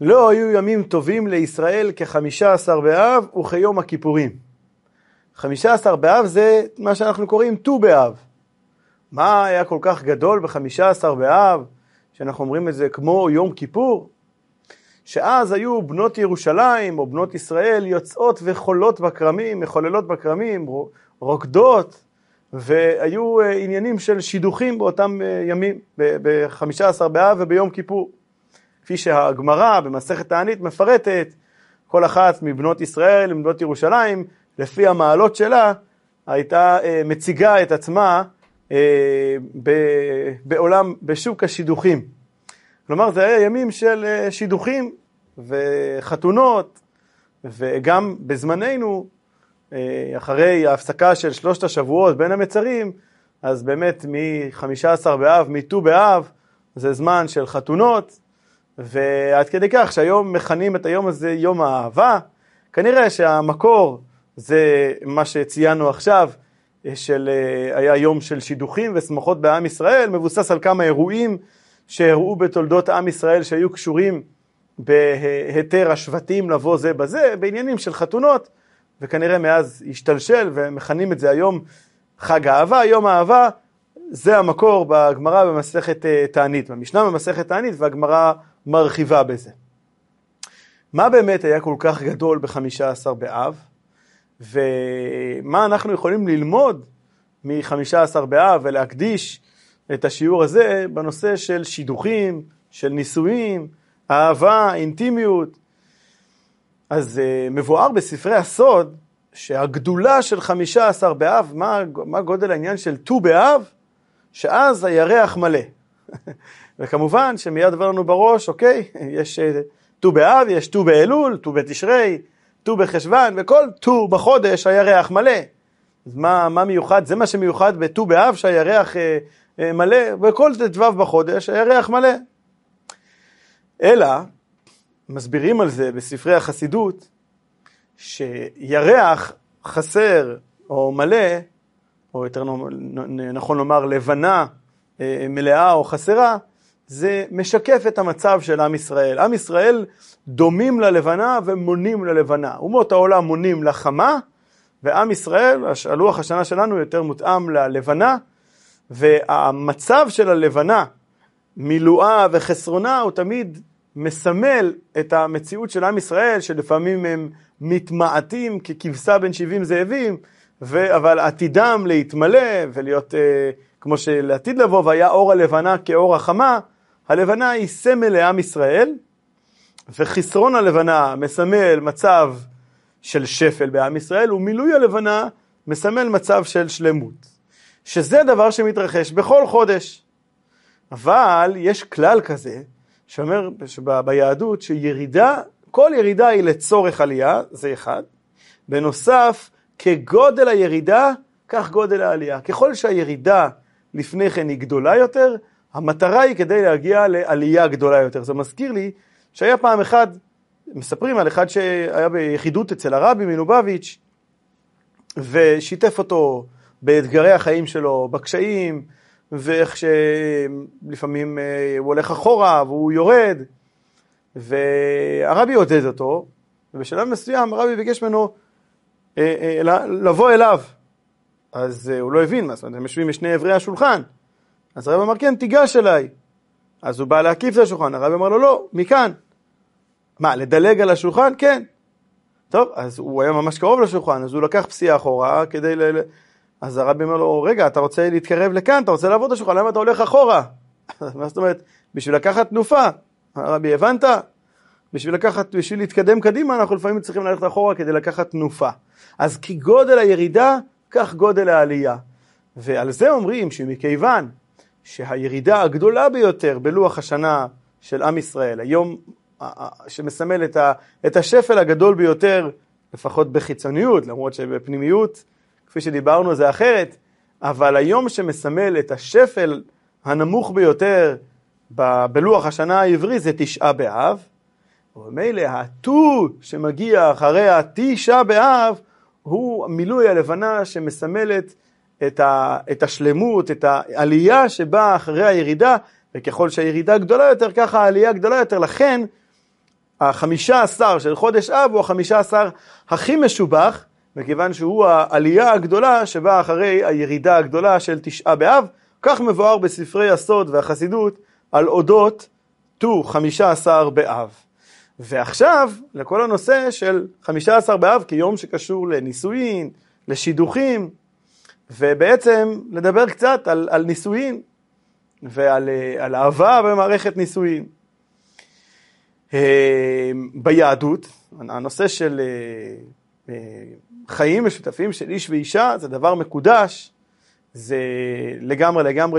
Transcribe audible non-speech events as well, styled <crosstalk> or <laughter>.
לא היו ימים טובים לישראל כחמישה עשר באב וכיום הכיפורים. חמישה עשר באב זה מה שאנחנו קוראים ט"ו באב. מה היה כל כך גדול בחמישה עשר באב, שאנחנו אומרים את זה כמו יום כיפור? שאז היו בנות ירושלים או בנות ישראל יוצאות וחולות בכרמים, מחוללות בכרמים, רוקדות, והיו אה, עניינים של שידוכים באותם אה, ימים, ב-15 באב וביום כיפור. כפי שהגמרא במסכת תענית מפרטת, כל אחת מבנות ישראל, מבנות ירושלים, לפי המעלות שלה, הייתה אה, מציגה את עצמה בעולם, בשוק השידוכים. כלומר, זה היה ימים של שידוכים וחתונות, וגם בזמננו אה, אחרי ההפסקה של שלושת השבועות בין המצרים, אז באמת מ-15 באב, מט"ו באב, זה זמן של חתונות, ועד כדי כך שהיום מכנים את היום הזה יום האהבה. כנראה שהמקור זה מה שציינו עכשיו, של, אה, היה יום של שידוכים ושמחות בעם ישראל, מבוסס על כמה אירועים שאירעו בתולדות עם ישראל שהיו קשורים בהיתר השבטים לבוא זה בזה, בעניינים של חתונות. וכנראה מאז השתלשל ומכנים את זה היום חג האהבה, יום האהבה, זה המקור בגמרא במסכת אה, תענית, במשנה במסכת תענית והגמרא מרחיבה בזה. מה באמת היה כל כך גדול בחמישה עשר באב, ומה אנחנו יכולים ללמוד מחמישה עשר באב ולהקדיש את השיעור הזה בנושא של שידוכים, של נישואים, אהבה, אינטימיות, אז uh, מבואר בספרי הסוד שהגדולה של חמישה עשר באב, מה, מה גודל העניין של ט"ו באב? שאז הירח מלא. <laughs> וכמובן שמיד עובר לנו בראש, אוקיי, יש אה, ט"ו באב, יש ט"ו באלול, ט"ו בתשרי, ט"ו בחשוון, וכל ט"ו בחודש הירח מלא. אז מה, מה מיוחד? זה מה שמיוחד בט"ו באב שהירח אה, אה, מלא, וכל ט"ו בחודש הירח מלא. אלא מסבירים על זה בספרי החסידות, שירח חסר או מלא, או יותר נכון לומר לבנה מלאה או חסרה, זה משקף את המצב של עם ישראל. עם ישראל דומים ללבנה ומונים ללבנה. אומות העולם מונים לחמה, ועם ישראל, הלוח השנה שלנו יותר מותאם ללבנה, והמצב של הלבנה, מילואה וחסרונה, הוא תמיד מסמל את המציאות של עם ישראל, שלפעמים הם מתמעטים ככבשה בין 70 זאבים, ו... אבל עתידם להתמלא ולהיות, אה, כמו שלעתיד לבוא, והיה אור הלבנה כאור החמה, הלבנה היא סמל לעם ישראל, וחסרון הלבנה מסמל מצב של שפל בעם ישראל, ומילוי הלבנה מסמל מצב של שלמות. שזה דבר שמתרחש בכל חודש. אבל יש כלל כזה, שאומר ביהדות שירידה, כל ירידה היא לצורך עלייה, זה אחד. בנוסף, כגודל הירידה, כך גודל העלייה. ככל שהירידה לפני כן היא גדולה יותר, המטרה היא כדי להגיע לעלייה גדולה יותר. זה מזכיר לי שהיה פעם אחד, מספרים על אחד שהיה ביחידות אצל הרבי מלובביץ', ושיתף אותו באתגרי החיים שלו, בקשיים, ואיך שלפעמים אה, הוא הולך אחורה והוא יורד, והרבי עודד אותו, ובשלב מסוים הרבי ביקש ממנו לבוא אליו. אז הוא לא הבין, מה זאת אומרת, הם יושבים משני אברי השולחן. אז הרבי אמר, כן, תיגש אליי. אז הוא בא להקיף את השולחן, הרבי אמר לו, לא, מכאן. מה, לדלג על השולחן? כן. טוב, אז הוא היה ממש קרוב לשולחן, אז הוא לקח פסיעה אחורה כדי אז הרבי אומר לו, רגע, אתה רוצה להתקרב לכאן, אתה רוצה לעבוד את השולחן, למה אתה הולך אחורה? <laughs> מה זאת אומרת? בשביל לקחת תנופה. הרבי, הבנת? בשביל לקחת, בשביל להתקדם קדימה, אנחנו לפעמים צריכים ללכת אחורה כדי לקחת תנופה. אז כגודל הירידה, כך גודל העלייה. ועל זה אומרים שמכיוון שהירידה הגדולה ביותר בלוח השנה של עם ישראל, היום שמסמל את השפל הגדול ביותר, לפחות בחיצוניות, למרות שבפנימיות כפי שדיברנו זה אחרת, אבל היום שמסמל את השפל הנמוך ביותר ב- בלוח השנה העברי זה תשעה באב, וממילא הט"ו שמגיע אחרי התשעה באב הוא מילוי הלבנה שמסמלת את, ה, את השלמות, את העלייה שבאה אחרי הירידה, וככל שהירידה גדולה יותר, ככה העלייה גדולה יותר. לכן החמישה עשר של חודש אב הוא החמישה עשר הכי משובח, מכיוון שהוא העלייה הגדולה שבאה אחרי הירידה הגדולה של תשעה באב, כך מבואר בספרי הסוד והחסידות על אודות ט"ו חמישה עשר באב. ועכשיו לכל הנושא של חמישה עשר באב כיום שקשור לנישואין, לשידוכים, ובעצם לדבר קצת על, על נישואין ועל על אהבה במערכת נישואין. אה, ביהדות, הנושא של אה, אה, חיים משותפים של איש ואישה זה דבר מקודש, זה לגמרי לגמרי